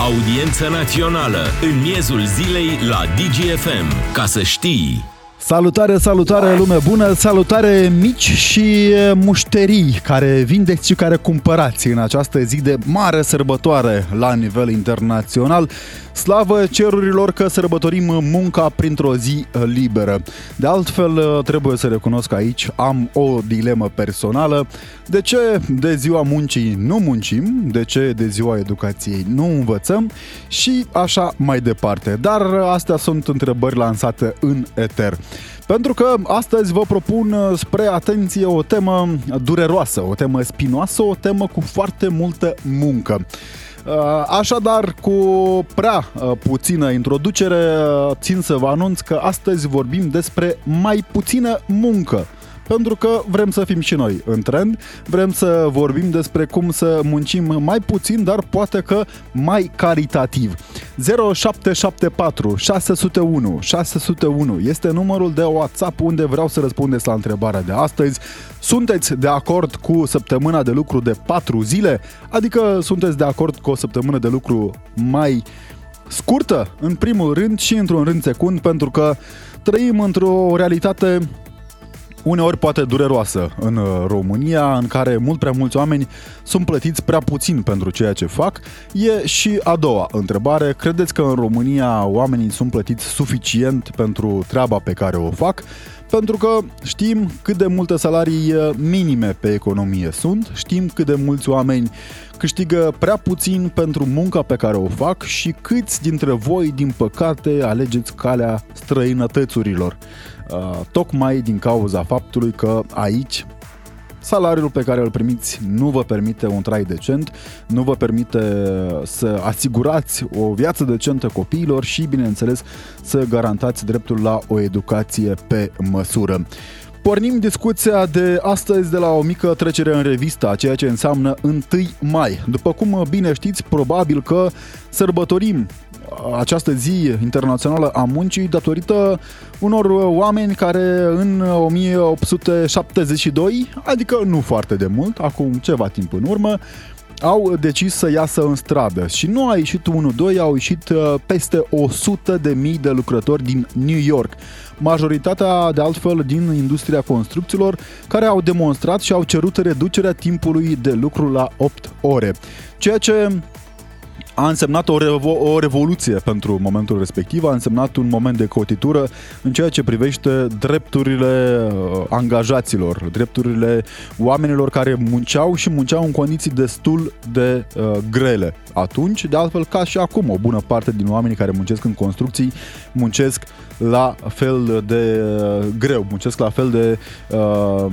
Audiență națională în miezul zilei la DGFM. Ca să știi... Salutare, salutare lume bună, salutare mici și mușterii care vindeți și care cumpărați în această zi de mare sărbătoare la nivel internațional. Slavă cerurilor că sărbătorim munca printr-o zi liberă. De altfel, trebuie să recunosc aici, am o dilemă personală. De ce de ziua muncii nu muncim? De ce de ziua educației nu învățăm? Și așa mai departe. Dar astea sunt întrebări lansate în eter. Pentru că astăzi vă propun spre atenție o temă dureroasă, o temă spinoasă, o temă cu foarte multă muncă. Așadar, cu prea puțină introducere, țin să vă anunț că astăzi vorbim despre mai puțină muncă pentru că vrem să fim și noi în trend, vrem să vorbim despre cum să muncim mai puțin, dar poate că mai caritativ. 0774 601 601 este numărul de WhatsApp unde vreau să răspundeți la întrebarea de astăzi. Sunteți de acord cu săptămâna de lucru de 4 zile? Adică sunteți de acord cu o săptămână de lucru mai scurtă, în primul rând și într-un rând secund, pentru că trăim într-o realitate uneori poate dureroasă în uh, România, în care mult prea mulți oameni sunt plătiți prea puțin pentru ceea ce fac. E și a doua întrebare. Credeți că în România oamenii sunt plătiți suficient pentru treaba pe care o fac? Pentru că știm cât de multe salarii uh, minime pe economie sunt, știm cât de mulți oameni câștigă prea puțin pentru munca pe care o fac și câți dintre voi, din păcate, alegeți calea străinătățurilor. Uh, tocmai din cauza faptului că aici salariul pe care îl primiți nu vă permite un trai decent, nu vă permite să asigurați o viață decentă copiilor și, bineînțeles, să garantați dreptul la o educație pe măsură. Pornim discuția de astăzi de la o mică trecere în revistă a ceea ce înseamnă 1 mai. După cum bine știți, probabil că sărbătorim această zi internațională a muncii datorită unor oameni care în 1872, adică nu foarte de mult, acum ceva timp în urmă, au decis să iasă în stradă și nu a ieșit 1-2, au ieșit uh, peste 100 de mii de lucrători din New York. Majoritatea, de altfel, din industria construcțiilor, care au demonstrat și au cerut reducerea timpului de lucru la 8 ore. Ceea ce a însemnat o, revo- o revoluție pentru momentul respectiv, a însemnat un moment de cotitură în ceea ce privește drepturile uh, angajaților, drepturile oamenilor care munceau și munceau în condiții destul de uh, grele. Atunci, de altfel, ca și acum, o bună parte din oamenii care muncesc în construcții muncesc la fel de uh, greu, muncesc la fel de uh,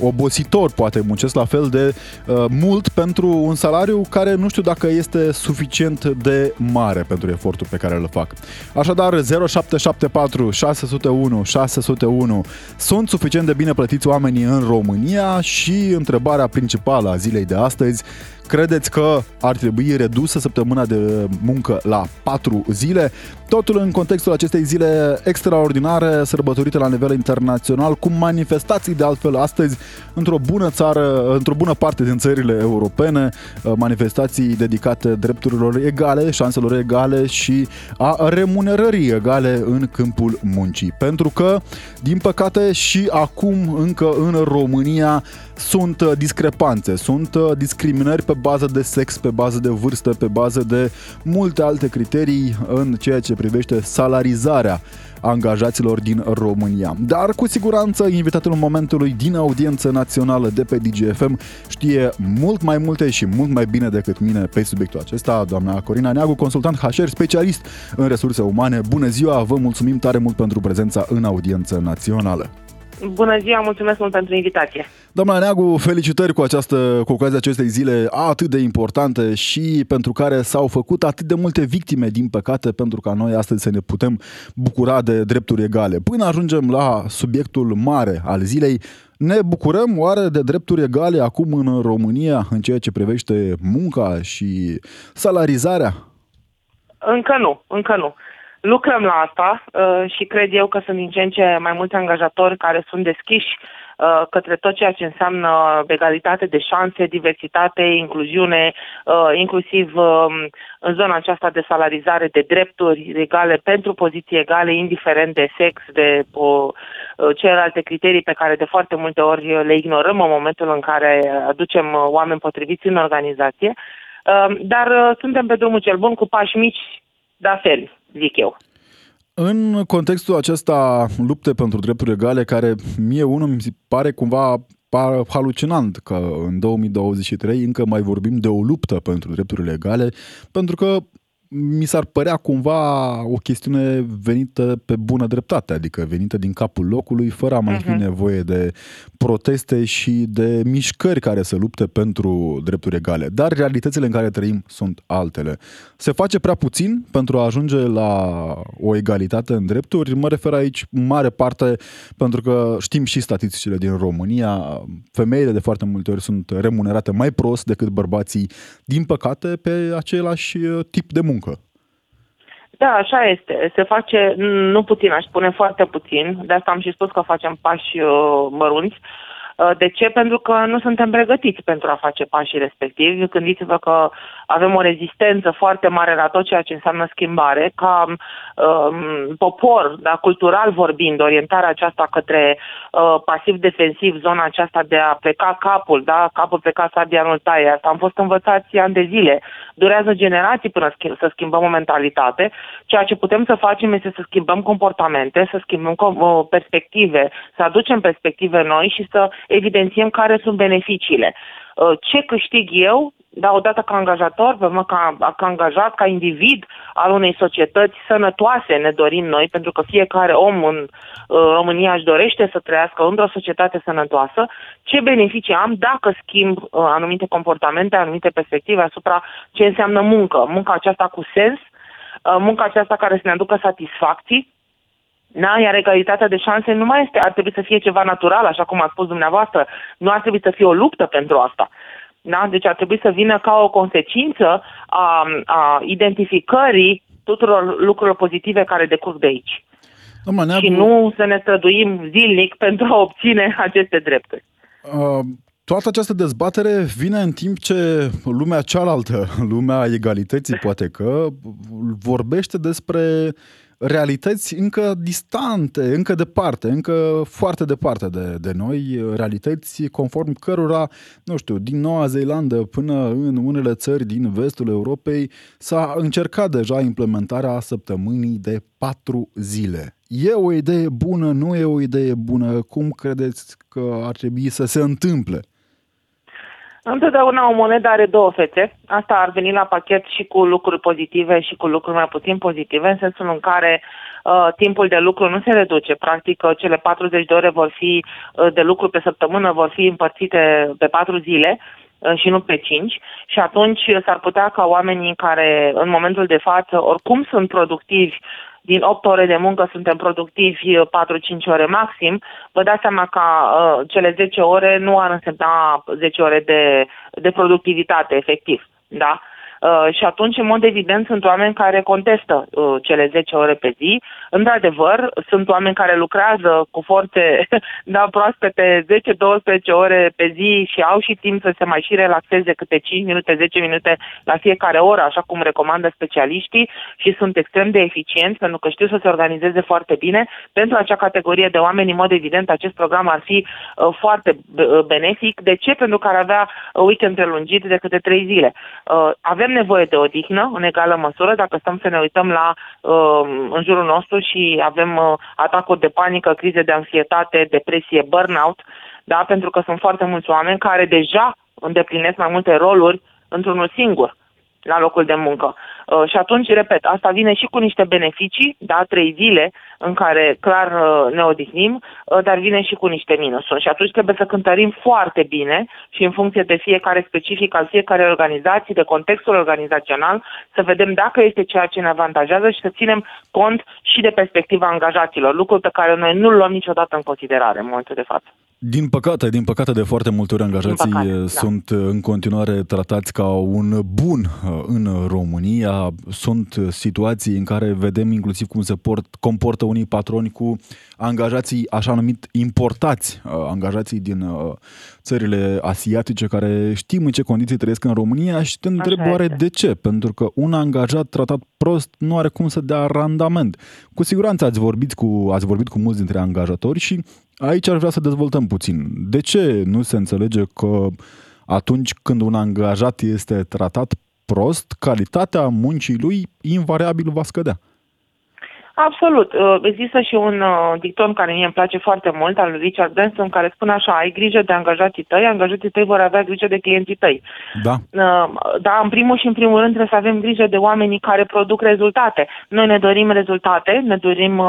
obositor, poate muncesc la fel de uh, mult pentru un salariu care nu știu dacă este suficient de mare pentru efortul pe care îl fac. Așadar, 0774 601 601 sunt suficient de bine plătiți oamenii în România și întrebarea principală a zilei de astăzi Credeți că ar trebui redusă săptămâna de muncă la 4 zile? Totul în contextul acestei zile extraordinare, sărbătorite la nivel internațional, cu manifestații de altfel astăzi într-o bună țară, într-o bună parte din țările europene, uh, manifestații dedicate drepturilor egale, șanselor egale și a remunerării egale în câmpul muncii. Pentru că, din păcate, și acum încă în România sunt uh, discrepanțe, sunt uh, discriminări pe bază de sex, pe bază de vârstă, pe bază de multe alte criterii în ceea ce privește salarizarea angajaților din România. Dar cu siguranță invitatul momentului din audiență națională de pe DGFM știe mult mai multe și mult mai bine decât mine pe subiectul acesta, doamna Corina Neagu, consultant HR, specialist în resurse umane. Bună ziua, vă mulțumim tare mult pentru prezența în audiență națională. Bună ziua, mulțumesc mult pentru invitație. Doamna Neagu, felicitări cu, această, cu ocazia acestei zile atât de importante și pentru care s-au făcut atât de multe victime, din păcate, pentru ca noi astăzi să ne putem bucura de drepturi egale. Până ajungem la subiectul mare al zilei, ne bucurăm oare de drepturi egale acum în România în ceea ce privește munca și salarizarea? Încă nu, încă nu. Lucrăm la asta uh, și cred eu că sunt din ce în ce mai mulți angajatori care sunt deschiși uh, către tot ceea ce înseamnă egalitate de șanse, diversitate, incluziune, uh, inclusiv uh, în zona aceasta de salarizare de drepturi egale pentru poziții egale, indiferent de sex, de uh, celelalte criterii pe care de foarte multe ori le ignorăm în momentul în care aducem uh, oameni potriviți în organizație. Uh, dar uh, suntem pe drumul cel bun cu pași mici, dar fermi, zic eu. În contextul acesta lupte pentru drepturi egale, care mie unul mi se pare cumva halucinant că în 2023 încă mai vorbim de o luptă pentru drepturile egale, pentru că mi s-ar părea cumva o chestiune venită pe bună dreptate, adică venită din capul locului, fără a mai uh-huh. fi mhm. nevoie de proteste și de mișcări care să lupte pentru drepturi egale. Dar realitățile în care trăim sunt altele. Se face prea puțin pentru a ajunge la o egalitate în drepturi. Mă refer aici în mare parte pentru că știm și statisticile din România. Femeile de foarte multe ori sunt remunerate mai prost decât bărbații, din păcate, pe același tip de muncă. Da, așa este. Se face nu puțin, aș spune foarte puțin. De asta am și spus că facem pași uh, mărunți. Uh, de ce? Pentru că nu suntem pregătiți pentru a face pașii respectivi. Gândiți-vă că avem o rezistență foarte mare la tot ceea ce înseamnă schimbare. Ca um, popor, da, cultural vorbind, orientarea aceasta către uh, pasiv-defensiv, zona aceasta de a pleca capul, da, capul plecat sabia nu taie. Asta am fost învățați ani de zile. Durează generații până să schimbăm o mentalitate. Ceea ce putem să facem este să schimbăm comportamente, să schimbăm uh, perspective, să aducem perspective noi și să evidențiem care sunt beneficiile. Uh, ce câștig eu, da, odată ca angajator, pe ca, ca angajat, ca individ al unei societăți sănătoase ne dorim noi, pentru că fiecare om în uh, România își dorește să trăiască într-o societate sănătoasă, ce beneficii am dacă schimb uh, anumite comportamente, anumite perspective asupra ce înseamnă muncă. Munca aceasta cu sens, munca aceasta care să ne aducă satisfacții, da? Iar egalitatea de șanse nu mai este, ar trebui să fie ceva natural, așa cum a spus dumneavoastră. Nu ar trebui să fie o luptă pentru asta. Da? Deci ar trebui să vină ca o consecință a, a identificării tuturor lucrurilor pozitive care decurg de aici. Neagu... Și nu să ne străduim zilnic pentru a obține aceste drepturi. Uh, toată această dezbatere vine în timp ce lumea cealaltă, lumea egalității poate că, vorbește despre realități încă distante, încă departe, încă foarte departe de, de noi, realități conform cărora, nu știu, din Noua Zeelandă până în unele țări din vestul Europei s-a încercat deja implementarea săptămânii de patru zile. E o idee bună, nu e o idee bună? Cum credeți că ar trebui să se întâmple? Întotdeauna o monedă are două fețe. Asta ar veni la pachet și cu lucruri pozitive și cu lucruri mai puțin pozitive, în sensul în care uh, timpul de lucru nu se reduce. Practic, uh, cele 40 de ore vor fi uh, de lucru pe săptămână vor fi împărțite pe patru zile uh, și nu pe 5 și atunci s-ar putea ca oamenii care în momentul de față oricum sunt productivi din 8 ore de muncă suntem productivi 4-5 uh, ore maxim, vă dați seama că uh, cele 10 ore nu ar însemna 10 ore de, de productivitate, efectiv. Da? Uh, și atunci, în mod evident, sunt oameni care contestă uh, cele 10 ore pe zi. Într-adevăr, sunt oameni care lucrează cu forțe da, proaspete 10-12 ore pe zi și au și timp să se mai și relaxeze câte 5 minute, 10 minute la fiecare oră, așa cum recomandă specialiștii și sunt extrem de eficienți pentru că știu să se organizeze foarte bine. Pentru acea categorie de oameni, în mod evident, acest program ar fi uh, foarte uh, benefic. De ce? Pentru că ar avea weekend prelungit de câte 3 zile. Uh, avem nevoie de odihnă în egală măsură dacă stăm să ne uităm la uh, în jurul nostru și avem uh, atacuri de panică, crize de anxietate, depresie, burnout, da? pentru că sunt foarte mulți oameni care deja îndeplinesc mai multe roluri într-unul singur la locul de muncă. Uh, și atunci, repet, asta vine și cu niște beneficii, da, trei zile în care clar uh, ne odihnim, uh, dar vine și cu niște minusuri. Și atunci trebuie să cântărim foarte bine și în funcție de fiecare specific al fiecare organizații, de contextul organizațional, să vedem dacă este ceea ce ne avantajează și să ținem cont și de perspectiva angajaților, lucruri pe care noi nu-l luăm niciodată în considerare în momentul de față. Din păcate, din păcate de foarte multe ori angajații păcate, da. sunt da. în continuare tratați ca un bun uh, în România. Sunt situații în care vedem inclusiv cum se port, comportă unii patroni cu angajații așa numit importați, uh, angajații din țările asiatice care știm în ce condiții trăiesc în România și te întreb oare de ce? Pentru că un angajat tratat prost nu are cum să dea randament. Cu siguranță ați vorbit cu, ați vorbit cu mulți dintre angajatori și Aici ar vrea să dezvoltăm puțin. De ce nu se înțelege că atunci când un angajat este tratat prost, calitatea muncii lui invariabil va scădea? Absolut. Uh, există și un uh, dicton care mie îmi place foarte mult, al lui Richard Branson, care spune așa, ai grijă de angajații tăi, angajații tăi vor avea grijă de clienții tăi. Da. Uh, da, în primul și în primul rând trebuie să avem grijă de oamenii care produc rezultate. Noi ne dorim rezultate, ne dorim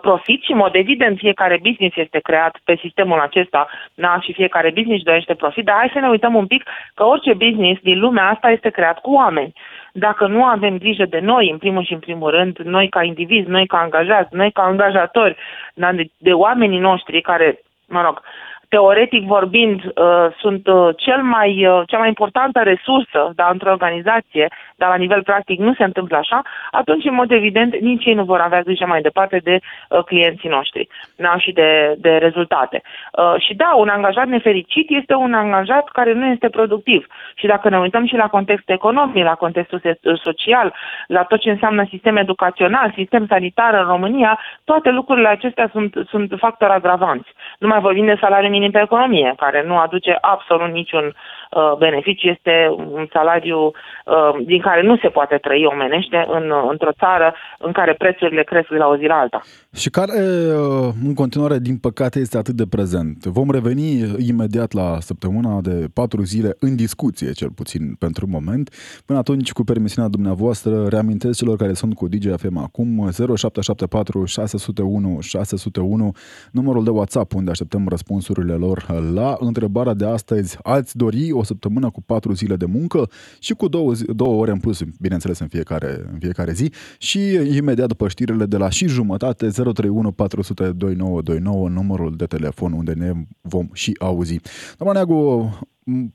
profit și, în mod evident, fiecare business este creat pe sistemul acesta da, și fiecare business dorește profit, dar hai să ne uităm un pic că orice business din lumea asta este creat cu oameni dacă nu avem grijă de noi, în primul și în primul rând, noi ca indivizi, noi ca angajați, noi ca angajatori, de, de oamenii noștri care, mă rog, teoretic vorbind, uh, sunt uh, cel mai, uh, cea mai importantă resursă da, într-o organizație, dar la nivel practic nu se întâmplă așa, atunci, în mod evident, nici ei nu vor avea grijă mai departe de uh, clienții noștri da, și de, de rezultate. Uh, și da, un angajat nefericit este un angajat care nu este productiv. Și dacă ne uităm și la contextul economic, la contextul social, la tot ce înseamnă sistem educațional, sistem sanitar în România, toate lucrurile acestea sunt, sunt factori agravanți. Nu mai vorbim de salariu minim pe economie, care nu aduce absolut niciun uh, beneficiu, este un salariu uh, din care nu se poate trăi omenește în, într-o țară în care prețurile cresc de la o zi la alta. Și care, uh, în continuare, din păcate, este atât de prezent. Vom reveni imediat la săptămâna de patru zile în discuție, cel puțin pentru moment. Până atunci, cu permisiunea dumneavoastră, reamintesc celor care sunt cu DGFM acum 0774 601 601, numărul de WhatsApp unde așteptăm răspunsurile lor la întrebarea de astăzi. Ați dori o săptămână cu patru zile de muncă și cu două, zi, două ore în plus, bineînțeles, în fiecare, în fiecare zi și imediat după știrile de la și jumătate 031 400 2929, numărul de telefon unde ne vom și auzi. Doamna Neagu,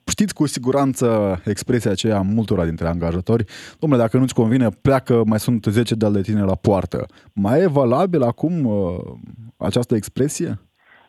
știți cu siguranță expresia aceea multora dintre angajatori, domnule, dacă nu-ți convine, pleacă, mai sunt 10 de ale tine la poartă. Mai e valabil acum uh, această expresie?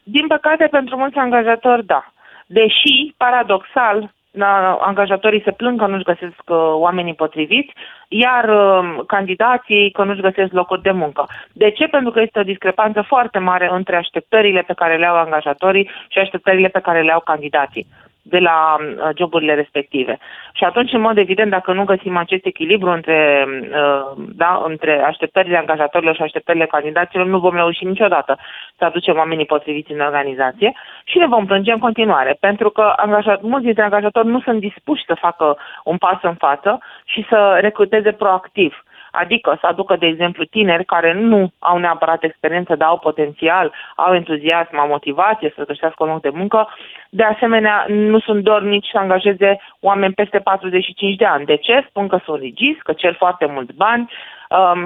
Din păcate, pentru mulți angajatori, da. Deși, paradoxal, da, angajatorii se plâng că nu-și găsesc uh, oamenii potriviți, iar uh, candidații că nu-și găsesc locuri de muncă. De ce? Pentru că este o discrepanță foarte mare între așteptările pe care le au angajatorii și așteptările pe care le au candidații de la uh, joburile respective. Și atunci, în mod evident, dacă nu găsim acest echilibru între, uh, da, între așteptările angajatorilor și așteptările candidaților, nu vom reuși niciodată să aducem oamenii potriviți în organizație și ne vom plânge în continuare, pentru că angajat, mulți dintre angajatori nu sunt dispuși să facă un pas în față și să recruteze proactiv. Adică să aducă, de exemplu, tineri care nu au neapărat experiență, dar au potențial, au entuziasm, au motivație să găsească un loc de muncă. De asemenea, nu sunt dornici să angajeze oameni peste 45 de ani. De ce? Spun că sunt rigizi, că cer foarte mulți bani, um,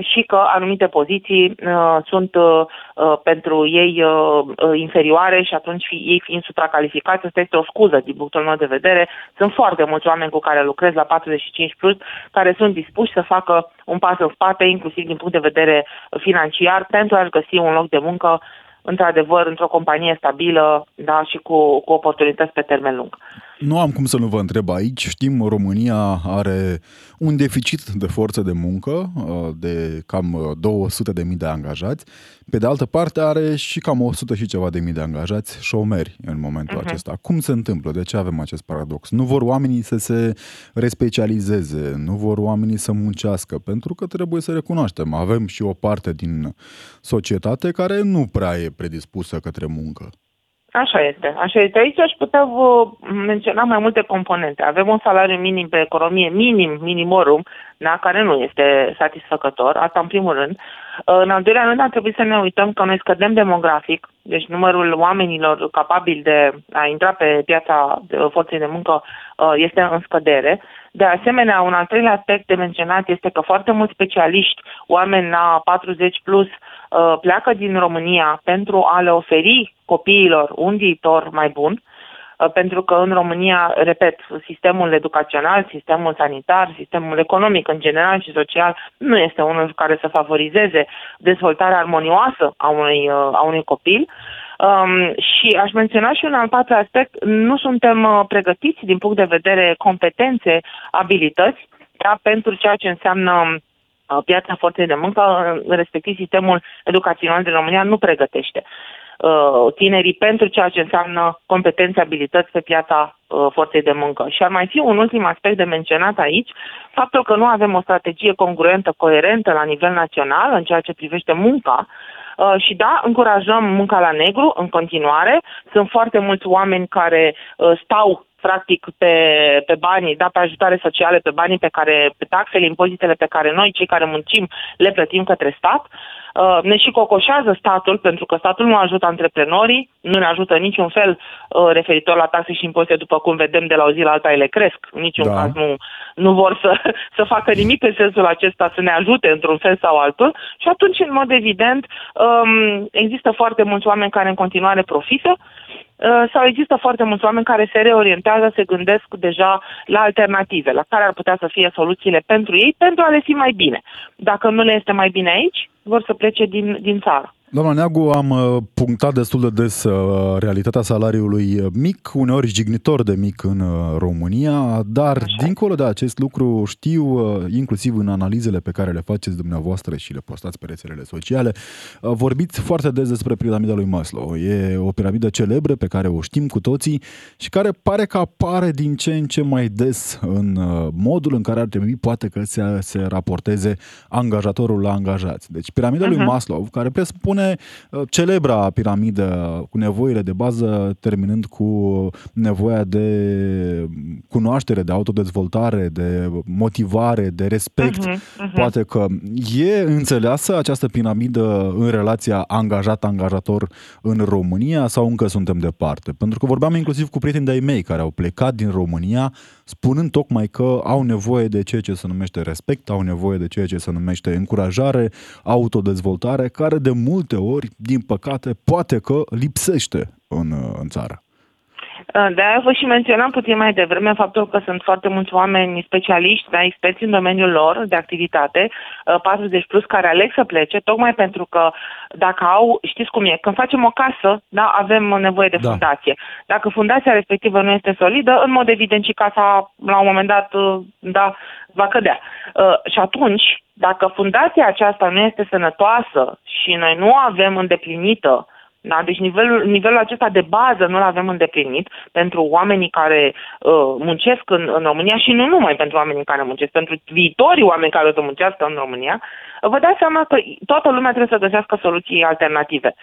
și că anumite poziții uh, sunt uh, uh, pentru ei uh, uh inferioare și atunci ei fiind supracalificați, asta este o scuză din punctul meu de vedere. Sunt foarte mulți oameni cu care lucrez la 45 plus care sunt dispuși să facă un pas în spate, inclusiv din punct de vedere financiar, pentru a-și găsi un loc de muncă într-adevăr, într-o companie stabilă da, și cu, cu oportunități pe termen lung. Nu am cum să nu vă întreb aici. Știm, România are un deficit de forță de muncă uh, de cam 200 de mii de angajați. Pe de altă parte are și cam 100 și ceva de mii de angajați șomeri în momentul uh-huh. acesta. Cum se întâmplă? De ce avem acest paradox? Nu vor oamenii să se respecializeze, nu vor oamenii să muncească, pentru că trebuie să recunoaștem, avem și o parte din societate care nu prea e predispusă către muncă. Așa este. Așa este. Aici aș putea vă menționa mai multe componente. Avem un salariu minim pe economie, minim, minimorum, da, care nu este satisfăcător, asta în primul rând. În al doilea rând ar trebui să ne uităm că noi scădem demografic, deci numărul oamenilor capabili de a intra pe piața forței de muncă uh, este în scădere De asemenea, un al treilea aspect de menționat este că foarte mulți specialiști, oameni la 40 plus, uh, pleacă din România pentru a le oferi copiilor un viitor mai bun, uh, pentru că în România, repet, sistemul educațional, sistemul sanitar, sistemul economic în general și social nu este unul care să favorizeze dezvoltarea armonioasă a unui, a unui copil. Um, și aș menționa și un al patrulea aspect, nu suntem uh, pregătiți din punct de vedere competențe, abilități, da, pentru ceea ce înseamnă uh, piața forței de muncă, respectiv sistemul educațional din România nu pregătește uh, tinerii pentru ceea ce înseamnă competențe, abilități pe piața uh, forței de muncă. Și ar mai fi un ultim aspect de menționat aici, faptul că nu avem o strategie congruentă, coerentă la nivel național în ceea ce privește munca, Uh, și da, încurajăm munca la negru în continuare. Sunt foarte mulți oameni care uh, stau practic pe, pe banii, da, pe ajutoare sociale, pe banii pe care, pe taxele, impozitele pe care noi, cei care muncim, le plătim către stat. Uh, ne și cocoșează statul, pentru că statul nu ajută antreprenorii, nu ne ajută niciun fel uh, referitor la taxe și impozite, după cum vedem de la o zi la alta ele cresc. În niciun da. caz nu, nu vor să, să facă nimic în sensul acesta, să ne ajute într-un fel sau altul. Și atunci, în mod evident, um, există foarte mulți oameni care în continuare profită Uh, sau există foarte mulți oameni care se reorientează, se gândesc deja la alternative, la care ar putea să fie soluțiile pentru ei, pentru a le fi mai bine. Dacă nu le este mai bine aici, vor să plece din, din țară. Doamna Neagu, am uh, punctat destul de des uh, realitatea salariului mic, uneori jignitor de mic în uh, România, dar Așa. dincolo de acest lucru știu, inclusiv în analizele pe care le faceți dumneavoastră și le postați pe rețelele sociale, vorbiți foarte des despre piramida lui Maslow. E o piramidă celebră pe care o știm cu toții și care pare că apare din ce în ce mai des în modul în care ar trebui poate că se, se raporteze angajatorul la angajați. Deci piramida uh-huh. lui Maslow, care presupune spune uh, celebra piramidă cu nevoile de bază, terminând cu nevoia de cunoaștere, de autodezvoltare, de motivare, de respect. Uh-huh, uh-huh. Poate că e înțeleasă această piramidă în relația angajat-angajator în România sau încă suntem departe? Pentru că vorbeam inclusiv cu prieteni de-ai mei care au plecat din România spunând tocmai că au nevoie de ceea ce se numește respect, au nevoie de ceea ce se numește încurajare, autodezvoltare, care de multe ori, din păcate, poate că lipsește în, în țară. Uh, de aia vă și menționam puțin mai devreme faptul că sunt foarte mulți oameni specialiști, da, experți în domeniul lor de activitate, 40 uh, plus, care aleg să plece, tocmai pentru că dacă au, știți cum e, când facem o casă, da, avem nevoie de da. fundație. Dacă fundația respectivă nu este solidă, în mod evident și casa, la un moment dat, uh, da, va cădea. Și atunci, dacă fundația aceasta nu este sănătoasă și noi nu avem îndeplinită da? Deci nivelul, nivelul acesta de bază nu-l avem îndeplinit pentru oamenii care uh, muncesc în, în România și nu numai pentru oamenii care muncesc, pentru viitorii oameni care o să muncească în România, vă dați seama că toată lumea trebuie să găsească soluții alternative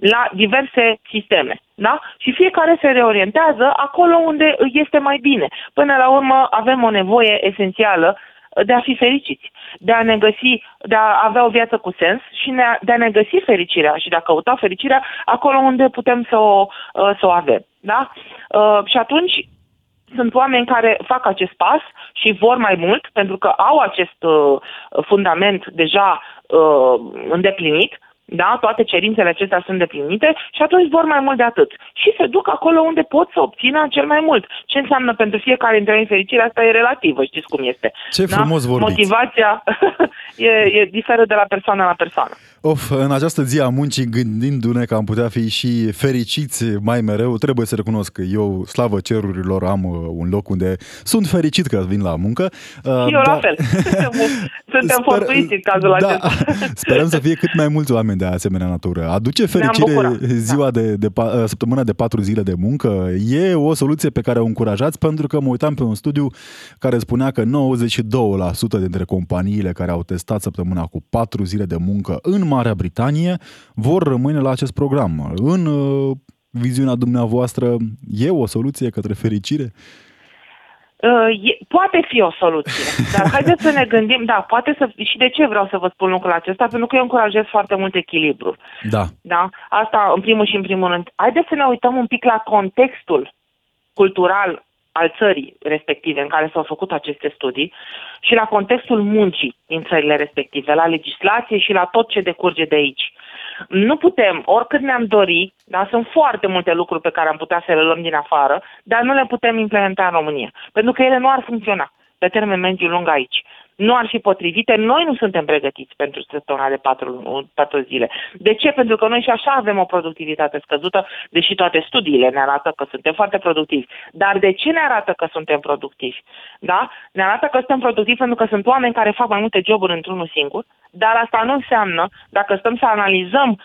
la diverse sisteme. Da? Și fiecare se reorientează acolo unde este mai bine. Până la urmă avem o nevoie esențială de a fi fericiți, de a ne găsi, de a avea o viață cu sens și de a ne găsi fericirea și de a căuta fericirea acolo unde putem să o, uh, să o avem. Da? Uh, și atunci sunt oameni care fac acest pas și vor mai mult pentru că au acest uh, fundament deja îndeplinit da? toate cerințele acestea sunt deplinite și atunci vor mai mult de atât. Și se duc acolo unde pot să obțină cel mai mult. Ce înseamnă pentru fiecare dintre noi fericirea asta e relativă, știți cum este. Ce da? frumos vorbiți. Motivația e, e diferă de la persoană la persoană. Of, în această zi a muncii, gândindu-ne că am putea fi și fericiți mai mereu, trebuie să recunosc că eu, slavă cerurilor, am uh, un loc unde sunt fericit că vin la muncă. Uh, și eu dar... la fel. Suntem Sper... fortuiți în cazul da, acesta. Sperăm să fie cât mai mulți oameni de asemenea natură. Aduce fericire ziua da. de, de, uh, săptămâna de patru zile de muncă. E o soluție pe care o încurajați pentru că mă uitam pe un studiu care spunea că 92% dintre companiile care au testat săptămâna cu patru zile de muncă în Marea Britanie vor rămâne la acest program. În uh, viziunea dumneavoastră, e o soluție către fericire? Uh, e, poate fi o soluție, dar haideți să ne gândim, da, poate să, și de ce vreau să vă spun lucrul acesta, pentru că eu încurajez foarte mult echilibru. Da. Da? Asta în primul și în primul rând. Haideți să ne uităm un pic la contextul cultural al țării respective în care s-au făcut aceste studii și la contextul muncii din țările respective, la legislație și la tot ce decurge de aici. Nu putem, oricât ne-am dori, dar sunt foarte multe lucruri pe care am putea să le luăm din afară, dar nu le putem implementa în România, pentru că ele nu ar funcționa pe termen mediu lung aici nu ar fi potrivite, noi nu suntem pregătiți pentru săptămâna de patru, patru zile. De ce? Pentru că noi și așa avem o productivitate scăzută, deși toate studiile ne arată că suntem foarte productivi. Dar de ce ne arată că suntem productivi? Da? Ne arată că suntem productivi pentru că sunt oameni care fac mai multe joburi într-unul singur, dar asta nu înseamnă, dacă stăm să analizăm uh,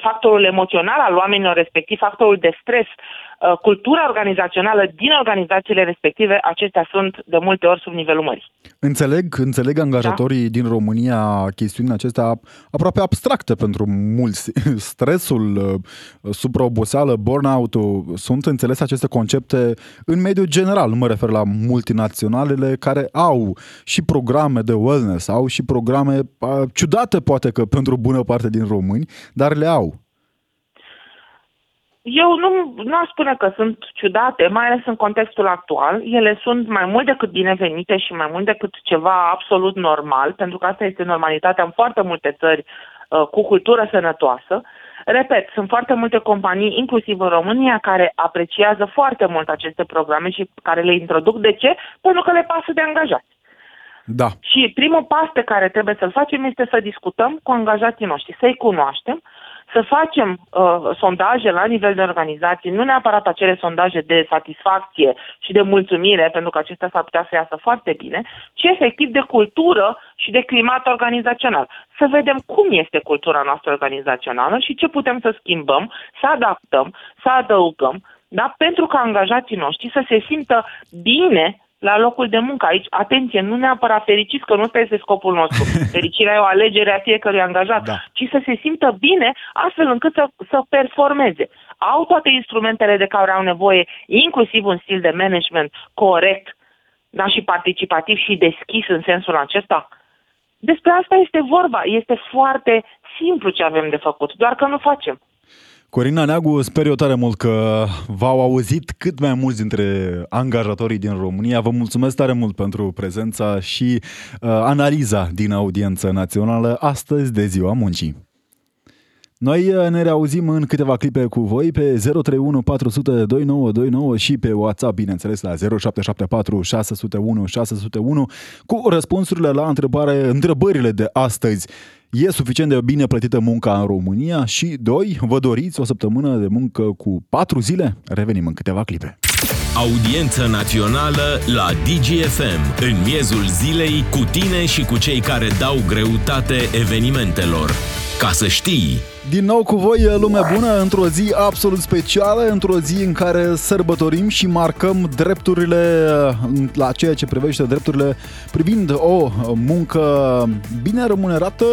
factorul emoțional al oamenilor, respectiv factorul de stres, uh, cultura organizațională din organizațiile respective, acestea sunt de multe ori sub nivelul mării. Înțeleg, înțeleg angajatorii da? din România chestiunile acestea aproape abstracte pentru mulți. Stresul, uh, supraoboseală, burnout-ul, sunt înțelese aceste concepte în mediul general. Nu mă refer la multinaționalele care au și programe de wellness, au și programe ciudate poate că pentru bună parte din români, dar le au. Eu nu, nu aș spune că sunt ciudate, mai ales în contextul actual. Ele sunt mai mult decât binevenite și mai mult decât ceva absolut normal, pentru că asta este normalitatea în foarte multe țări uh, cu cultură sănătoasă. Repet, sunt foarte multe companii, inclusiv în România, care apreciază foarte mult aceste programe și care le introduc. De ce? Pentru că le pasă de angajați. Da. Și primul pas pe care trebuie să-l facem este să discutăm cu angajații noștri, să-i cunoaștem, să facem uh, sondaje la nivel de organizații, nu neapărat acele sondaje de satisfacție și de mulțumire, pentru că acestea s-ar putea să iasă foarte bine, ci efectiv de cultură și de climat organizațional. Să vedem cum este cultura noastră organizațională și ce putem să schimbăm, să adaptăm, să adăugăm, da? pentru ca angajații noștri să se simtă bine la locul de muncă. Aici, atenție, nu neapărat fericiți, că nu este scopul nostru. Fericirea e o alegere a fiecărui angajat, da. ci să se simtă bine astfel încât să, să performeze. Au toate instrumentele de care au nevoie, inclusiv un stil de management corect da, și participativ și deschis în sensul acesta. Despre asta este vorba. Este foarte simplu ce avem de făcut, doar că nu facem. Corina Neagu, sper eu tare mult că v-au auzit cât mai mulți dintre angajatorii din România. Vă mulțumesc tare mult pentru prezența și uh, analiza din audiență națională astăzi de Ziua Muncii. Noi uh, ne reauzim în câteva clipe cu voi pe 031 400 2929 și pe WhatsApp, bineînțeles, la 0774 601 601 cu răspunsurile la întrebare, întrebările de astăzi. E suficient de bine plătită munca în România? Și, doi, vă doriți o săptămână de muncă cu patru zile? Revenim în câteva clipe. Audiență națională la DGFM, în miezul zilei, cu tine și cu cei care dau greutate evenimentelor. Ca să știi! Din nou cu voi, lume bună, într-o zi absolut specială, într-o zi în care sărbătorim și marcăm drepturile la ceea ce privește drepturile privind o muncă bine remunerată.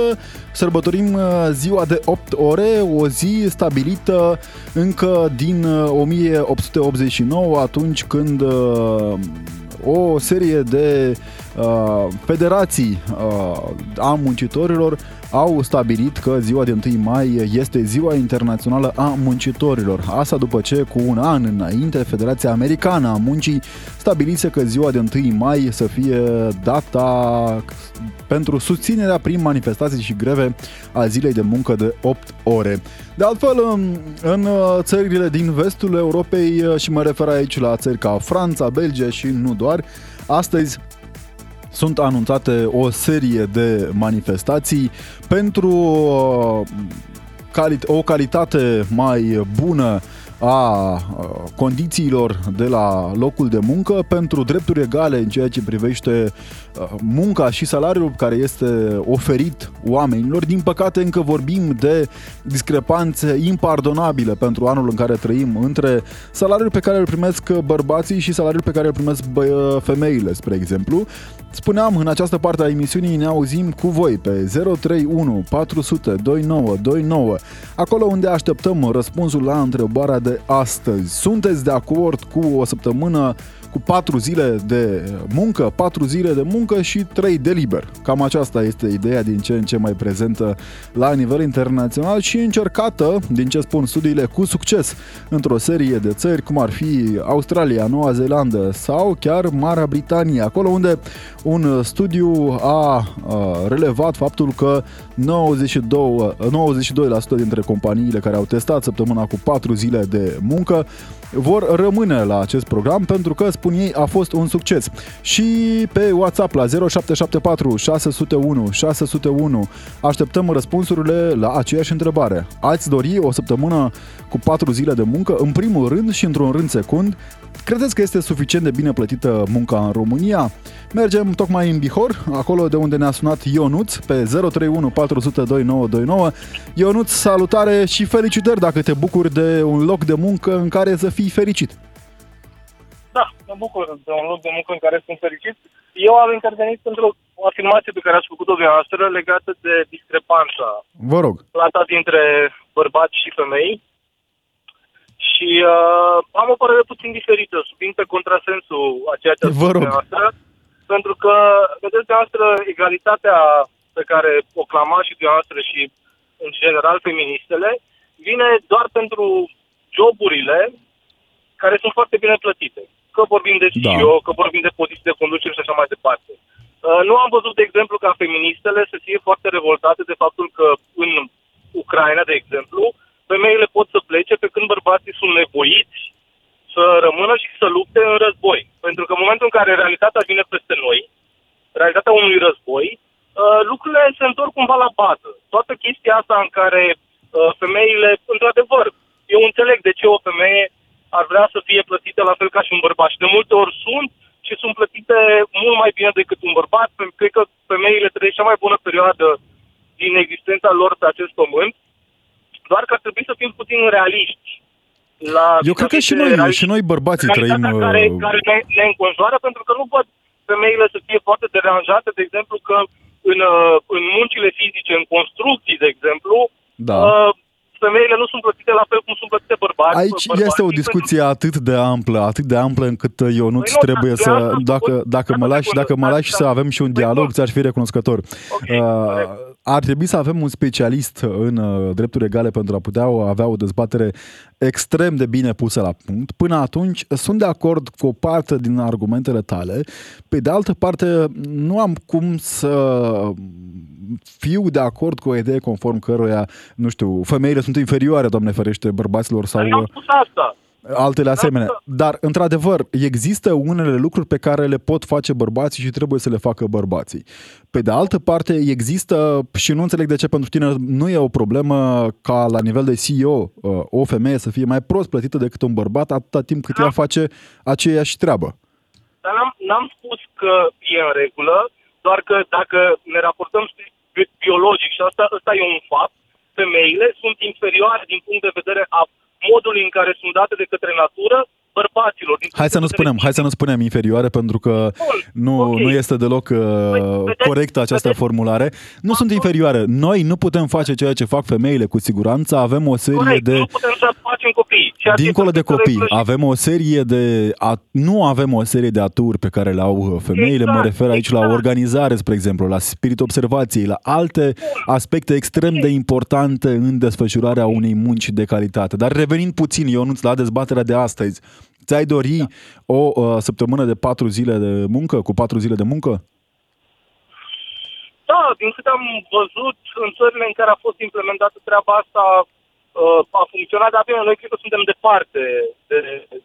Sărbătorim ziua de 8 ore, o zi stabilită încă din 1889, atunci când o serie de uh, federații uh, a muncitorilor au stabilit că ziua de 1 mai este ziua internațională a muncitorilor. Asta după ce cu un an înainte Federația Americană a Muncii stabilise că ziua de 1 mai să fie data pentru susținerea prin manifestații și greve a zilei de muncă de 8 ore. De altfel, în țările din vestul Europei, și mă refer aici la țări ca Franța, Belgia și nu doar, astăzi sunt anunțate o serie de manifestații pentru uh, o calitate mai bună a condițiilor de la locul de muncă pentru drepturi egale în ceea ce privește munca și salariul care este oferit oamenilor. Din păcate încă vorbim de discrepanțe impardonabile pentru anul în care trăim între salariul pe care îl primesc bărbații și salariul pe care îl primesc femeile, spre exemplu. Spuneam, în această parte a emisiunii ne auzim cu voi pe 031 400 2929, acolo unde așteptăm răspunsul la întrebarea de astăzi. Sunteți de acord cu o săptămână cu patru zile de muncă, patru zile de muncă muncă și 3 de liber. Cam aceasta este ideea din ce în ce mai prezentă la nivel internațional și încercată, din ce spun studiile, cu succes într-o serie de țări cum ar fi Australia, Noua Zeelandă sau chiar Marea Britanie, acolo unde un studiu a relevat faptul că 92, 92% dintre companiile care au testat săptămâna cu 4 zile de muncă vor rămâne la acest program pentru că, spun ei, a fost un succes. Și pe WhatsApp la 0774 601 601 așteptăm răspunsurile la aceeași întrebare. Ați dori o săptămână cu 4 zile de muncă, în primul rând și într-un rând secund? Credeți că este suficient de bine plătită munca în România? Mergem tocmai în Bihor, acolo de unde ne-a sunat Ionuț pe 031 400 2929. Ionuț, salutare și felicitări dacă te bucuri de un loc de muncă în care să fii fericit. Da, mă bucur de un loc de muncă în care sunt fericit. Eu am intervenit pentru o afirmație pe care ați făcut-o dumneavoastră legată de discrepanța. Vă rog. Plata dintre bărbați și femei. Și uh, am o părere puțin diferită, subin pe contrasensul a ceea ce a spus dumneavoastră pentru că, vedeți, dumneavoastră, egalitatea pe care o clama și dumneavoastră și, în general, feministele, vine doar pentru joburile care sunt foarte bine plătite. Că vorbim de CEO, da. că vorbim de poziții de conducere și așa mai departe. Uh, nu am văzut, de exemplu, ca feministele să fie foarte revoltate de faptul că în Ucraina, de exemplu, femeile pot să plece pe când bărbații sunt nevoiți să rămână și să lupte în război. Pentru că în momentul în care realitatea vine peste noi, realitatea unui război, uh, lucrurile se întorc cumva la bază. Toată chestia asta în care uh, femeile, într-adevăr, eu înțeleg de ce o femeie ar vrea să fie plătită la fel ca și un bărbat. Și de multe ori sunt și sunt plătite mult mai bine decât un bărbat. Cred că femeile trăiesc cea mai bună perioadă din existența lor pe acest pământ, doar că ar trebui să fim puțin realiști la Eu cred că și noi, și noi bărbații trăim... Care, uh, care ne, ne înconjoară, pentru că nu văd femeile să fie foarte deranjate, de exemplu, că în, uh, în muncile fizice, în construcții, de exemplu, da. uh, femeile nu sunt plătite la fel cum sunt plătite bărbați. Aici bărbați, este o discuție pentru... atât de amplă, atât de amplă încât uh, eu nu-ți păi trebuie să... Dacă, dacă mă lași, dacă mă lași să avem și un păi dialog, ți-aș fi recunoscător. Okay, uh, ar trebui să avem un specialist în uh, drepturi egale pentru a putea avea o dezbatere extrem de bine pusă la punct. Până atunci sunt de acord cu o parte din argumentele tale. Pe de altă parte, nu am cum să fiu de acord cu o idee conform căruia, nu știu, femeile sunt inferioare, doamne ferește, bărbaților sau... Nu am spus asta altele asemenea. Dar, într-adevăr, există unele lucruri pe care le pot face bărbații și trebuie să le facă bărbații. Pe de altă parte, există, și nu înțeleg de ce pentru tine nu e o problemă ca la nivel de CEO uh, o femeie să fie mai prost plătită decât un bărbat atâta timp cât ea face aceeași treabă. Dar n-am, n-am spus că e în regulă, doar că dacă ne raportăm biologic și asta, asta e un fapt, femeile sunt inferioare din punct de vedere a modul în care sunt date de către natură bărbaților. Hai să nu spunem, hai să nu spunem inferioare pentru că nu, okay. nu este deloc uh, păi, corectă această vedeți? formulare. Nu sunt inferioare. Noi nu putem face ceea ce fac femeile cu siguranță. Avem o serie Corect, de nu putem să facem copii. Dincolo de copii, avem o serie de nu avem o serie de aturi pe care le au uh, femeile. Exact, mă refer aici exact. la organizare, spre exemplu, la spirit observației, la alte aspecte extrem de importante în desfășurarea unei munci de calitate. Dar revenind puțin, Ionuț, la dezbaterea de astăzi, Ți-ai dori da. o uh, săptămână de patru zile de muncă, cu patru zile de muncă? Da, din câte am văzut în țările în care a fost implementată treaba asta, uh, a funcționat, dar bine, noi cred că suntem departe de,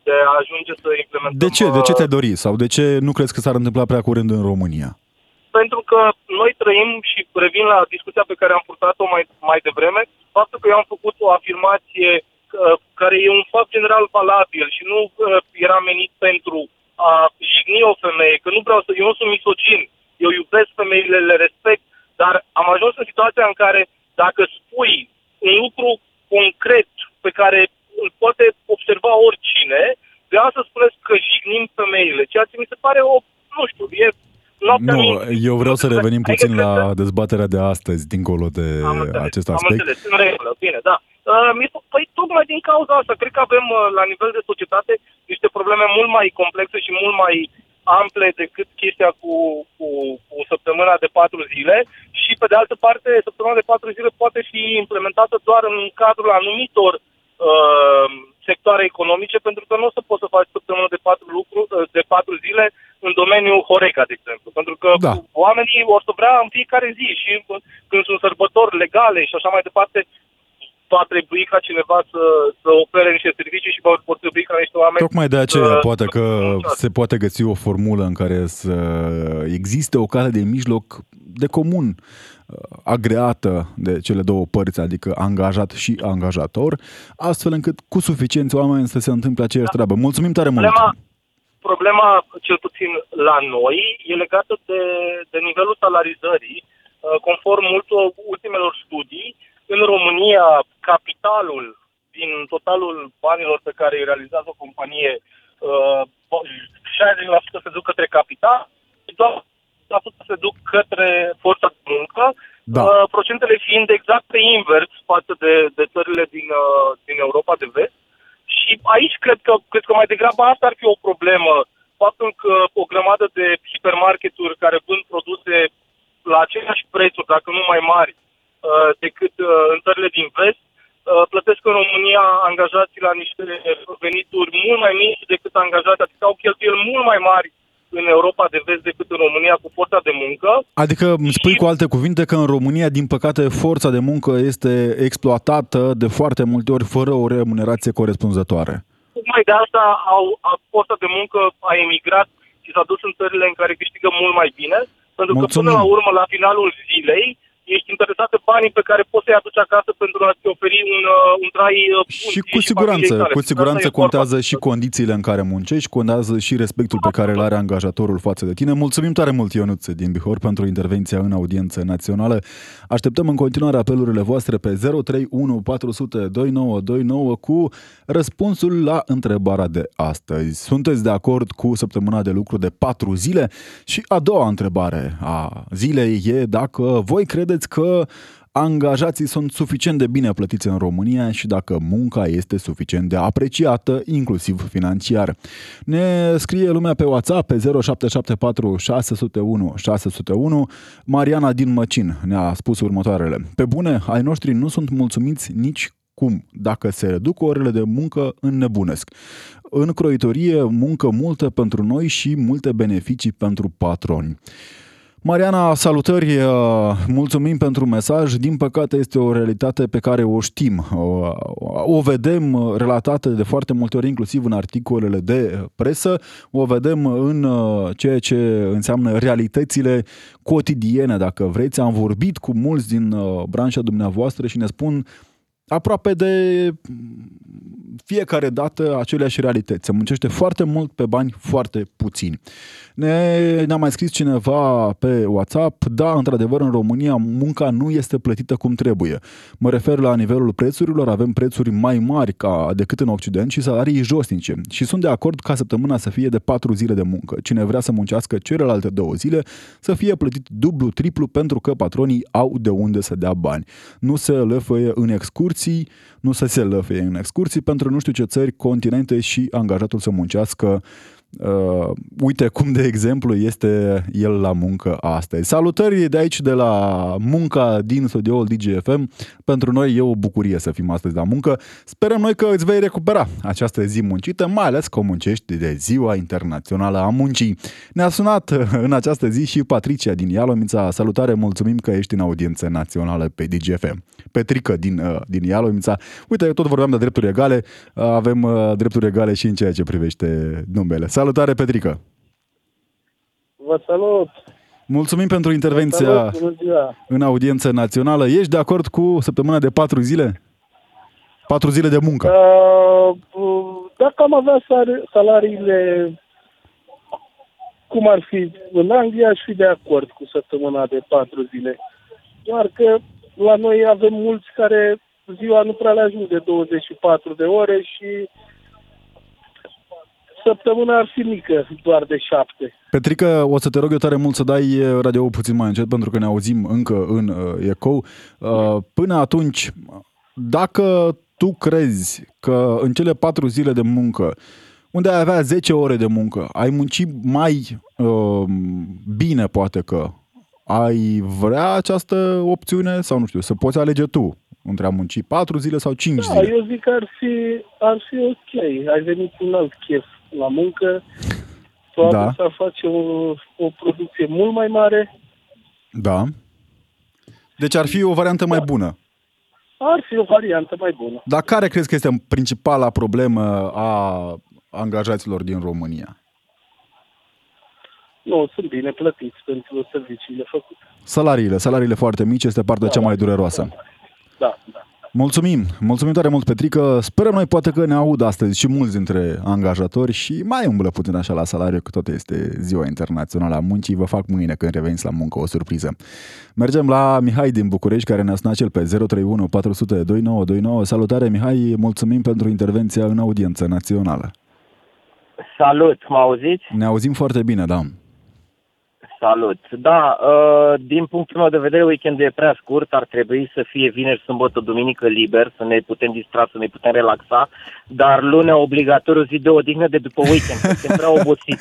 de a ajunge să implementăm... De ce? De ce te dori? Sau de ce nu crezi că s-ar întâmpla prea curând în România? Pentru că noi trăim și revin la discuția pe care am purtat-o mai, mai devreme, faptul că eu am făcut o afirmație care e un fapt general valabil și nu era menit pentru a jigni o femeie, că nu vreau să, eu nu sunt misogin, eu iubesc femeile, le respect, dar am ajuns în situația în care dacă spui un lucru concret pe care îl poate observa oricine, vreau să spuneți că jignim femeile, ceea ce mi se pare o, nu știu, e Noaptea nu, eu vreau să revenim puțin la dezbaterea de astăzi, dincolo de am înțeles, acest aspect. Am înțeles, în regulă, bine, da. Uh, păi tocmai din cauza asta, cred că avem uh, la nivel de societate niște probleme mult mai complexe și mult mai ample decât chestia cu, cu, cu săptămâna de patru zile și, pe de altă parte, săptămâna de patru zile poate fi implementată doar în cadrul anumitor uh, sectoare economice, pentru că nu o să poți să faci săptămână de patru, lucru, uh, de patru zile în domeniul Horeca, de exemplu. Pentru că Da. oamenii o să vrea în fiecare zi și când sunt sărbători legale și așa mai departe, va trebui ca cineva să, să ofere niște servicii și vor, vor trebui ca niște oameni Tocmai de aceea să- poate să că muncească. se poate găsi o formulă în care să existe o cale de mijloc de comun uh, agreată de cele două părți, adică angajat și angajator, astfel încât cu suficienți oameni să se întâmple aceeași treabă. Mulțumim tare mult! Problema, problema, cel puțin la noi, e legată de, de nivelul salarizării. Uh, Conform multor ultimelor studii, în România, capitalul din totalul banilor pe care îi realizează o companie, uh, 60% se duc către capital, și doar 1% se duc către forța de muncă, Da. uh, procentele fiind exact pe invers față de, de țările din, uh, din Europa de vest. Și aici cred că, cred că mai degrabă asta ar fi o problemă. Faptul că o grămadă de hipermarketuri care vând produse la aceleași prețuri, dacă nu mai mari, uh, decât uh, în țările din vest, uh, plătesc în România angajații la niște venituri mult mai mici decât angajații, adică au cheltuieli mult mai mari în Europa de vest decât în România cu forța de muncă. Adică îmi spui cu alte cuvinte că în România, din păcate, forța de muncă este exploatată de foarte multe ori fără o remunerație corespunzătoare. Tocmai de asta au, a, forța de muncă a emigrat și s-a dus în țările în care câștigă mult mai bine, pentru că Mulțumim. până la urmă, la finalul zilei, ești interesat de banii pe care poți să-i aduci acasă pentru a-ți oferi un, uh, un trai uh, bun Și ție cu siguranță, familiei tale. cu Asta siguranță e vorba. contează și condițiile în care muncești, contează și respectul pe care îl are angajatorul față de tine. Mulțumim tare mult, Ionuț din Bihor, pentru intervenția în audiență națională. Așteptăm în continuare apelurile voastre pe 031 400 2929 cu răspunsul la întrebarea de astăzi. Sunteți de acord cu săptămâna de lucru de 4 zile? Și a doua întrebare a zilei e dacă voi credeți că angajații sunt suficient de bine plătiți în România și dacă munca este suficient de apreciată, inclusiv financiar. Ne scrie lumea pe WhatsApp pe 0774 601 601. Mariana din Măcin ne-a spus următoarele. Pe bune, ai noștri nu sunt mulțumiți nici cum? Dacă se reduc orele de muncă, înnebunesc. În croitorie, muncă multă pentru noi și multe beneficii pentru patroni. Mariana, salutări, uh, mulțumim pentru mesaj. Din păcate este o realitate pe care o știm, o, o vedem uh, relatată de foarte multe ori, inclusiv în articolele de presă, o vedem în uh, ceea ce înseamnă realitățile cotidiene, dacă vreți. Am vorbit cu mulți din uh, branșa dumneavoastră și ne spun aproape de fiecare dată aceleași realități. Se muncește foarte mult pe bani foarte puțini. Ne, ne-a mai scris cineva pe WhatsApp, da, într-adevăr, în România munca nu este plătită cum trebuie. Mă refer la nivelul prețurilor, avem prețuri mai mari ca decât în Occident și salarii josnice. Și sunt de acord ca săptămâna să fie de patru zile de muncă. Cine vrea să muncească celelalte două zile să fie plătit dublu, triplu pentru că patronii au de unde să dea bani. Nu se lăfăie în excursii, nu să se lăfăie în excursii pentru nu știu ce țări, continente și angajatul să muncească Uh, uite cum, de exemplu, este el la muncă astăzi. Salutări de aici, de la munca din studioul DGFM. Pentru noi e o bucurie să fim astăzi la muncă. Sperăm noi că îți vei recupera această zi muncită, mai ales că o muncești de Ziua Internațională a Muncii. Ne-a sunat în această zi și Patricia din Ialomița. Salutare, mulțumim că ești în audiență națională pe DGFM. Petrică din, uh, din Ialomița. Uite, tot vorbeam de drepturi egale. Uh, avem uh, drepturi egale și în ceea ce privește numele. Salutare, Petrică! Vă salut! Mulțumim pentru intervenția Salut, bună ziua! în audiență națională. Ești de acord cu săptămâna de patru zile? Patru zile de muncă. Uh, dacă am avea sar- salariile cum ar fi în Anglia, aș fi de acord cu săptămâna de patru zile. Doar că la noi avem mulți care ziua nu prea le ajung de 24 de ore și săptămâna ar fi mică, doar de șapte. Petrică, o să te rog eu tare mult să dai radio puțin mai încet pentru că ne auzim încă în uh, ecou. Uh, până atunci, dacă tu crezi că în cele patru zile de muncă unde ai avea 10 ore de muncă, ai munci mai uh, bine poate că, ai vrea această opțiune sau nu știu, să poți alege tu între a munci 4 zile sau 5 Da, zile. eu zic că ar fi, ar fi ok. Ai venit cu un alt chef la muncă, tu Da. da. să face o, o producție mult mai mare, Da. Deci ar fi o variantă mai bună. ar fi o variantă mai bună. Dar care crezi că este principala problemă a angajaților din România? Nu, sunt bine plătiți pentru serviciile făcute. Salariile, salariile foarte mici este partea cea mai dureroasă. Da, da. Mulțumim, mulțumim tare mult, Petrică. Sperăm noi poate că ne aud astăzi și mulți dintre angajatori și mai umblă puțin așa la salariu, că tot este ziua internațională a muncii. Vă fac mâine când reveniți la muncă o surpriză. Mergem la Mihai din București, care ne-a sunat cel pe 031 400 2929. Salutare, Mihai, mulțumim pentru intervenția în audiență națională. Salut, mă auziți? Ne auzim foarte bine, da. Salut. Da, uh, din punctul meu de vedere, weekendul e prea scurt, ar trebui să fie vineri, sâmbătă, duminică liber, să ne putem distra, să ne putem relaxa, dar lunea obligatoriu zi de odihnă de după weekend, că suntem prea obosit.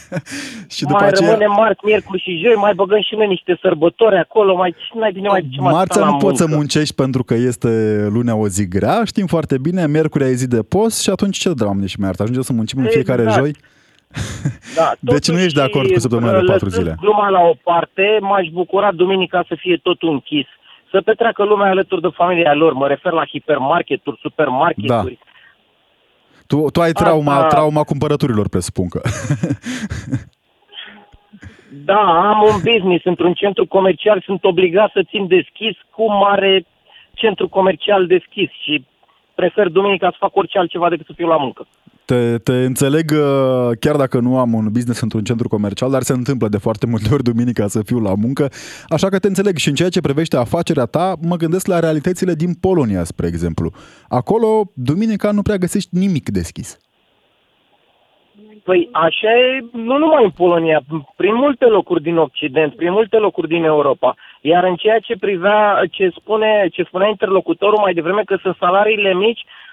și după mai aceea, rămânem marți, miercuri și joi, mai băgăm și noi niște sărbători acolo, mai ce mai bine mai ducem asta marțea la nu poți să muncă. muncești pentru că este lunea o zi grea, știm foarte bine, miercurea e zi de post și atunci ce, doamne și mai iartă, ajungem să muncim în fiecare Exact. joi? Da, Deci nu ești de acord cu săptămâna de totuși, patru lăsând zile? gluma la o parte, m-aș bucura duminica să fie totul închis. Să petreacă lumea alături de familia lor. Mă refer la hipermarketuri, supermarketuri. Tu, tu ai trauma, Asta- trauma cumpărăturilor, presupun că. Da, am un business într-un centru comercial, sunt obligat să țin deschis cu mare centru comercial deschis și prefer duminica să fac orice altceva decât să fiu la muncă. Te, te înțeleg, uh, chiar dacă nu am un business într-un centru comercial, dar se întâmplă de foarte multe ori duminica să fiu la muncă, așa că te înțeleg și în ceea ce privește afacerea ta, mă gândesc la realitățile din Polonia, spre exemplu. Acolo, duminica nu prea găsești nimic deschis. Păi așa e nu numai în Polonia, prin multe locuri din Occident, prin multe locuri din Europa. Iar în ceea ce privea, ce, spune, ce spunea interlocutorul mai devreme că sunt salariile mici, m-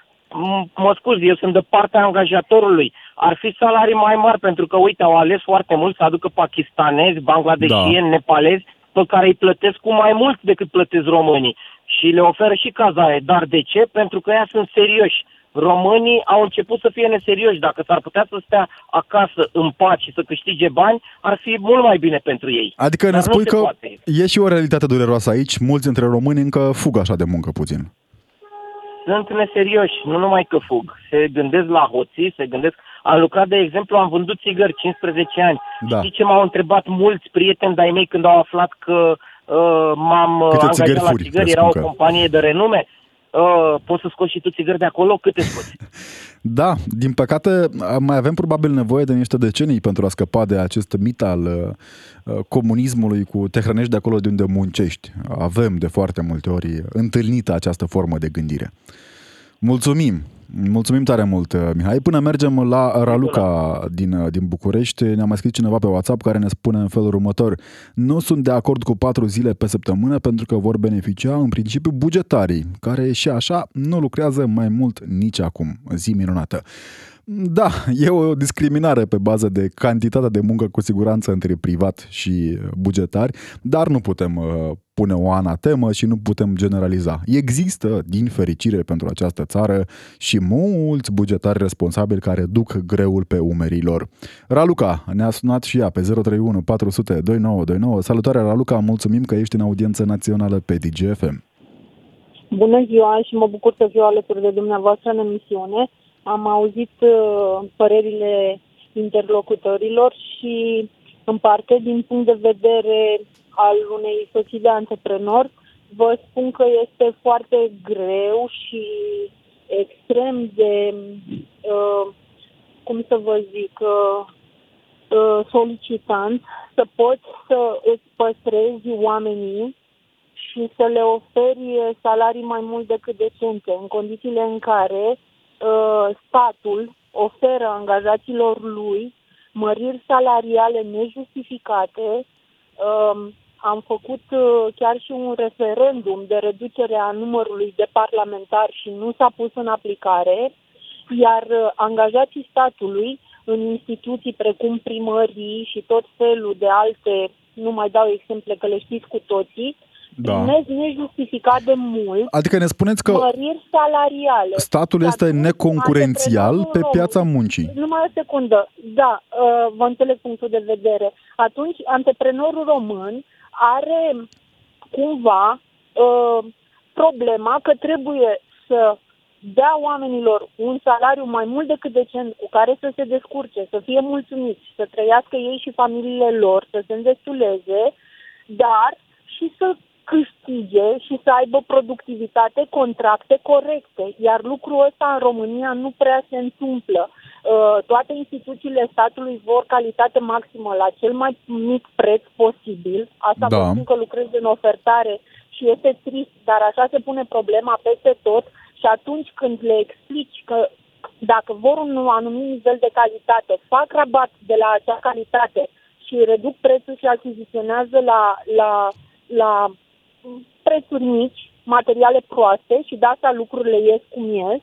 mă scuz, eu sunt de partea angajatorului. Ar fi salarii mai mari pentru că, uite, au ales foarte mult să aducă pakistanezi, bangladeșieni, da. nepalezi, pe care îi plătesc cu mai mult decât plătesc românii. Și le oferă și cazare. Dar de ce? Pentru că ea sunt serioși. Românii au început să fie neserioși. Dacă s-ar putea să stea acasă în pace și să câștige bani, ar fi mult mai bine pentru ei. Adică Dar ne nu spui se că poate. e și o realitate dureroasă aici, mulți dintre români încă fug așa de muncă puțin. Sunt neserioși, nu numai că fug. Se gândesc la hoții, se gândesc... Am lucrat, de exemplu, am vândut țigări 15 ani. Da. Știi ce m-au întrebat mulți prieteni de-ai mei când au aflat că uh, m-am uh, Câte țigări angajat la furi, țigări, era o presupun că. companie de renume. Uh, poți să scoți și tu țigări de acolo? Câte scoți? Da, din păcate mai avem probabil nevoie de niște decenii pentru a scăpa de acest mit al uh, comunismului cu te hrănești de acolo de unde muncești. Avem de foarte multe ori întâlnită această formă de gândire. Mulțumim! Mulțumim tare mult, Mihai. Până mergem la Raluca din, din București, ne-a mai scris cineva pe WhatsApp care ne spune în felul următor. Nu sunt de acord cu patru zile pe săptămână pentru că vor beneficia în principiu bugetarii, care și așa nu lucrează mai mult nici acum. Zi minunată! Da, e o discriminare pe bază de cantitatea de muncă cu siguranță între privat și bugetari, dar nu putem uh, pune o anatemă și nu putem generaliza. Există, din fericire pentru această țară, și mulți bugetari responsabili care duc greul pe umerii lor. Raluca ne-a sunat și ea pe 031 400 2929. Salutare, Raluca, mulțumim că ești în audiență națională pe DGFM. Bună ziua și mă bucur să fiu alături de dumneavoastră în emisiune. Am auzit uh, părerile interlocutorilor și în parte, din punct de vedere al unei soții de antreprenor, vă spun că este foarte greu și extrem de, uh, cum să vă zic, uh, uh, solicitant să poți să îți păstrezi oamenii și să le oferi salarii mai mult decât decente, în condițiile în care uh, statul oferă angajaților lui măriri salariale nejustificate. Uh, am făcut uh, chiar și un referendum de reducere a numărului de parlamentari și nu s-a pus în aplicare. iar uh, angajații statului în instituții precum primării și tot felul de alte, nu mai dau exemple că le știți cu toții, Da. primesc nejustificat de mult Adică ne spuneți că măriri salariale. statul Și este atunci neconcurențial pe antreprenorul piața român- muncii. Numai o secundă. Da, uh, vă înțeleg punctul de vedere. Atunci, antreprenorul român are cumva uh, problema că trebuie să dea oamenilor un salariu mai mult decât decent cu care să se descurce, să fie mulțumiți, să trăiască ei și familiile lor, să se îndestuleze, dar și să câștige și să aibă productivitate, contracte corecte. Iar lucrul ăsta în România nu prea se întâmplă. Uh, Toate instituțiile statului vor calitate maximă la cel mai mic preț posibil. Asta Da. vă spun că lucrez în ofertare și este trist, dar așa se pune problema peste tot și atunci când le explici că dacă vor un anumit nivel de calitate, fac rabat de la acea calitate și reduc prețul și achiziționează la, la, la prețuri mici, materiale proaste și de asta lucrurile ies cum ies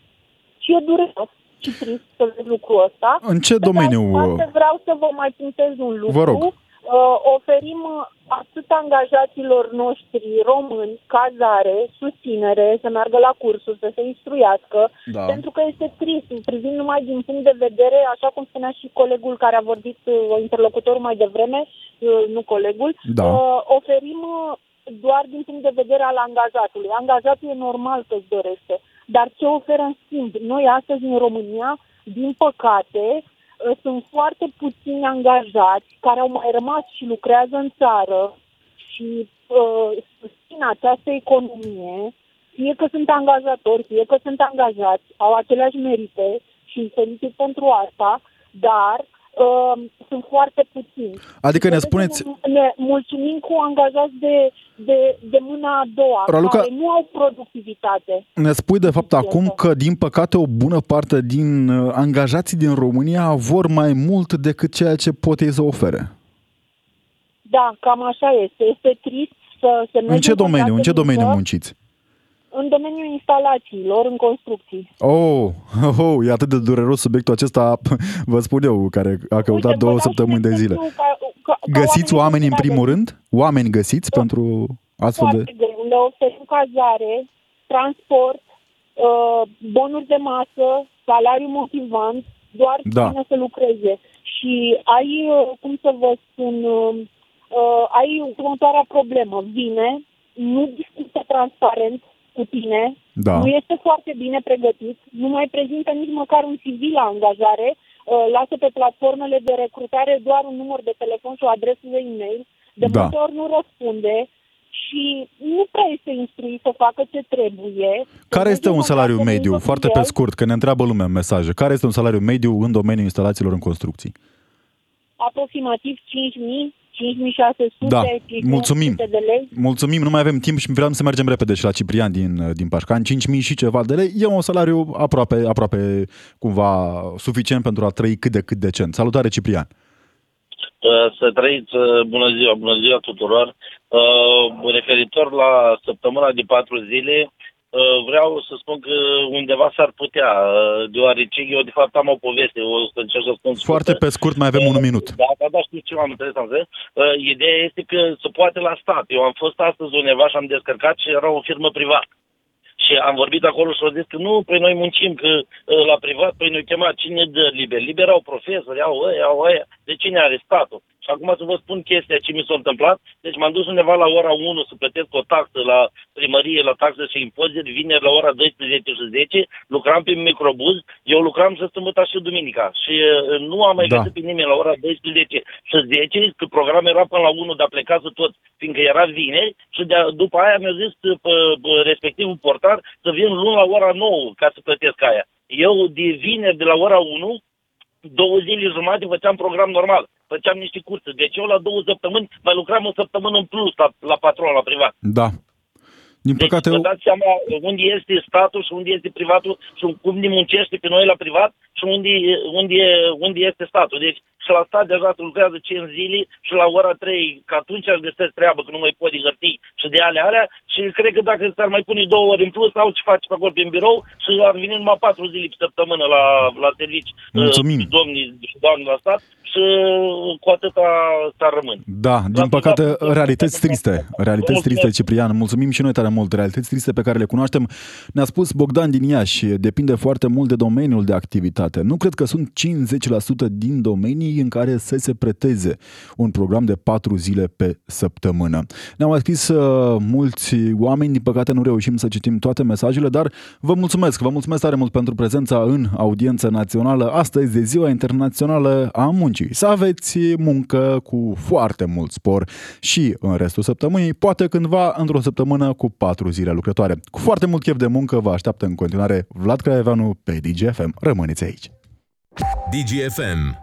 și e dureros și trist să vezi lucrul ăsta. În ce Pe de domeniu, altă parte, vreau să vă mai punctez un lucru. Vă rog. Uh, oferim uh, atât angajaților noștri români cazare, susținere, să meargă la cursuri, să se instruiască, Da. pentru că este trist, privind numai din punct de vedere, așa cum spunea și colegul care a vorbit, uh, interlocutorul mai devreme, uh, nu colegul, Da. uh, oferim uh, doar din punct de vedere al angajatului. Angajatul e normal că îți dorește, dar ce oferă în schimb? Noi astăzi în România, din păcate, uh, sunt foarte puțini angajați care au mai rămas și lucrează în țară și uh, susțin această economie, fie că sunt angajatori, fie că sunt angajați, au aceleași merite și îi felicit pentru asta, dar uh, sunt foarte puțini. Adică ne Trebuie spuneți- să Ne, ne mulțumim cu angajați de, de, de mâna a doua, Raluca- care nu au productivitate. ne spui de fapt acum că, din păcate, o bună parte din uh, angajații din România vor mai mult decât ceea ce pot ei să ofere. Da, cam așa este. Este trist să se În ce domeniu? În ce domeniu munciți? În domeniul instalațiilor, în construcții. Oh, oh, oh, e atât de dureros subiectul acesta, vă spun eu, care a căutat Uite, vă două dau și săptămâni de un zile. exemplu Ca, ca, ca Găsiți oameni în primul de rând? Oameni găsiți pentru astfel de... Foarte greu. Le oferim cazare, transport, uh, bonuri de masă, salariu motivant, doar Da. cine să lucreze. Și ai, uh, cum să vă spun, uh, uh, ai următoarea problemă. Vine, nu discută transparent cu tine, Da. nu este foarte bine pregătit, nu mai prezintă nici măcar un CV la angajare, uh, lasă pe platformele de recrutare doar un număr de telefon și o adresă de e-mail, de Da. multe ori nu răspunde și nu prea este instruit să facă ce trebuie. Care este un salariu Să mediu, mergă foarte cu pe el. scurt, că ne întreabă lumea în mesaje. Care este un salariu mediu în domeniul instalațiilor în construcții? Aproximativ 5.000, 5.600, Da, 5.900 mulțumim. de lei. Mulțumim, nu mai avem timp și vreau să mergem repede și la Ciprian din, din Pașcan. 5.000 și ceva de lei e un salariu aproape, aproape cumva suficient pentru a trăi cât de cât decent. Salutare, Ciprian! Uh, Să trăiți, uh, bună ziua, bună ziua tuturor. Uh, Referitor la săptămâna de patru zile, uh, vreau să spun că undeva s-ar putea, uh, deoarece eu de fapt am o poveste, o să încerc să spun Foarte pe scurt, mai avem un minut. Da, da, da, știu ce am înțeles, am înțeles. Uh, Ideea este că se poate la stat. Eu am fost astăzi undeva și am descărcat și era o firmă privată. Și am vorbit acolo și au zis că nu, păi noi muncim, că uh, la privat, păi ne chemat cine dă liber. Liber au profesori, au ăia, au ăia. De cine are statul? Și acum să vă spun chestia ce mi s-a întâmplat. Deci m-am dus undeva la ora 1 să plătesc o taxă la primărie, la taxă și impozit, vineri la ora 12 și 10, lucram pe microbuz, eu lucram și sâmbătă și duminica. Și uh, nu am mai Da. găsit pe nimeni la ora 12 și 10, că programul era până la 1, dar plecați tot, fiindcă era vineri, și de, după aia mi-a zis uh, pe, pe respectivul portar să vin luni la ora 9 ca să plătesc aia. Eu de vineri de la ora 1 două zile jumate făceam program normal, făceam niște curse. Deci eu la două săptămâni mai lucram o săptămână în plus la, la patron, la privat. Da. Din Deci păcate, vă dați seama unde este statul și unde este privatul și cum ne muncește pe noi la privat și unde, unde, unde este statul. Deci și la stat deja lucrează 5 zile și la ora 3, că atunci aș găsesc treabă, că nu mai pot hârtii și de ale alea și cred că dacă s-ar mai pune două ori în plus, au ce face pe acolo prin birou și ar veni numai 4 zile pe săptămână la, la servici. Mulțumim. Uh, domnii și doamne la stat și cu atâta s-ar rămâne. Da, din păcate, realități triste. Realități triste, Ciprian. Mulțumim și noi tare mult. Realități triste pe care le cunoaștem. Ne-a spus Bogdan din Iași, depinde foarte mult de domeniul de activitate. Nu cred că sunt 50% din domenii în care să se preteze un program de patru zile pe săptămână. Ne-au mai scris uh, mulți oameni, din păcate nu reușim să citim toate mesajele, dar vă mulțumesc, vă mulțumesc tare mult pentru prezența în audiență națională astăzi de Ziua Internațională a Muncii. Să aveți muncă cu foarte mult spor și în restul săptămânii, poate cândva într-o săptămână cu patru zile lucrătoare. Cu foarte mult chef de muncă vă așteaptă în continuare Vlad Craieveanu pe DGFM. Rămâneți aici! DGFM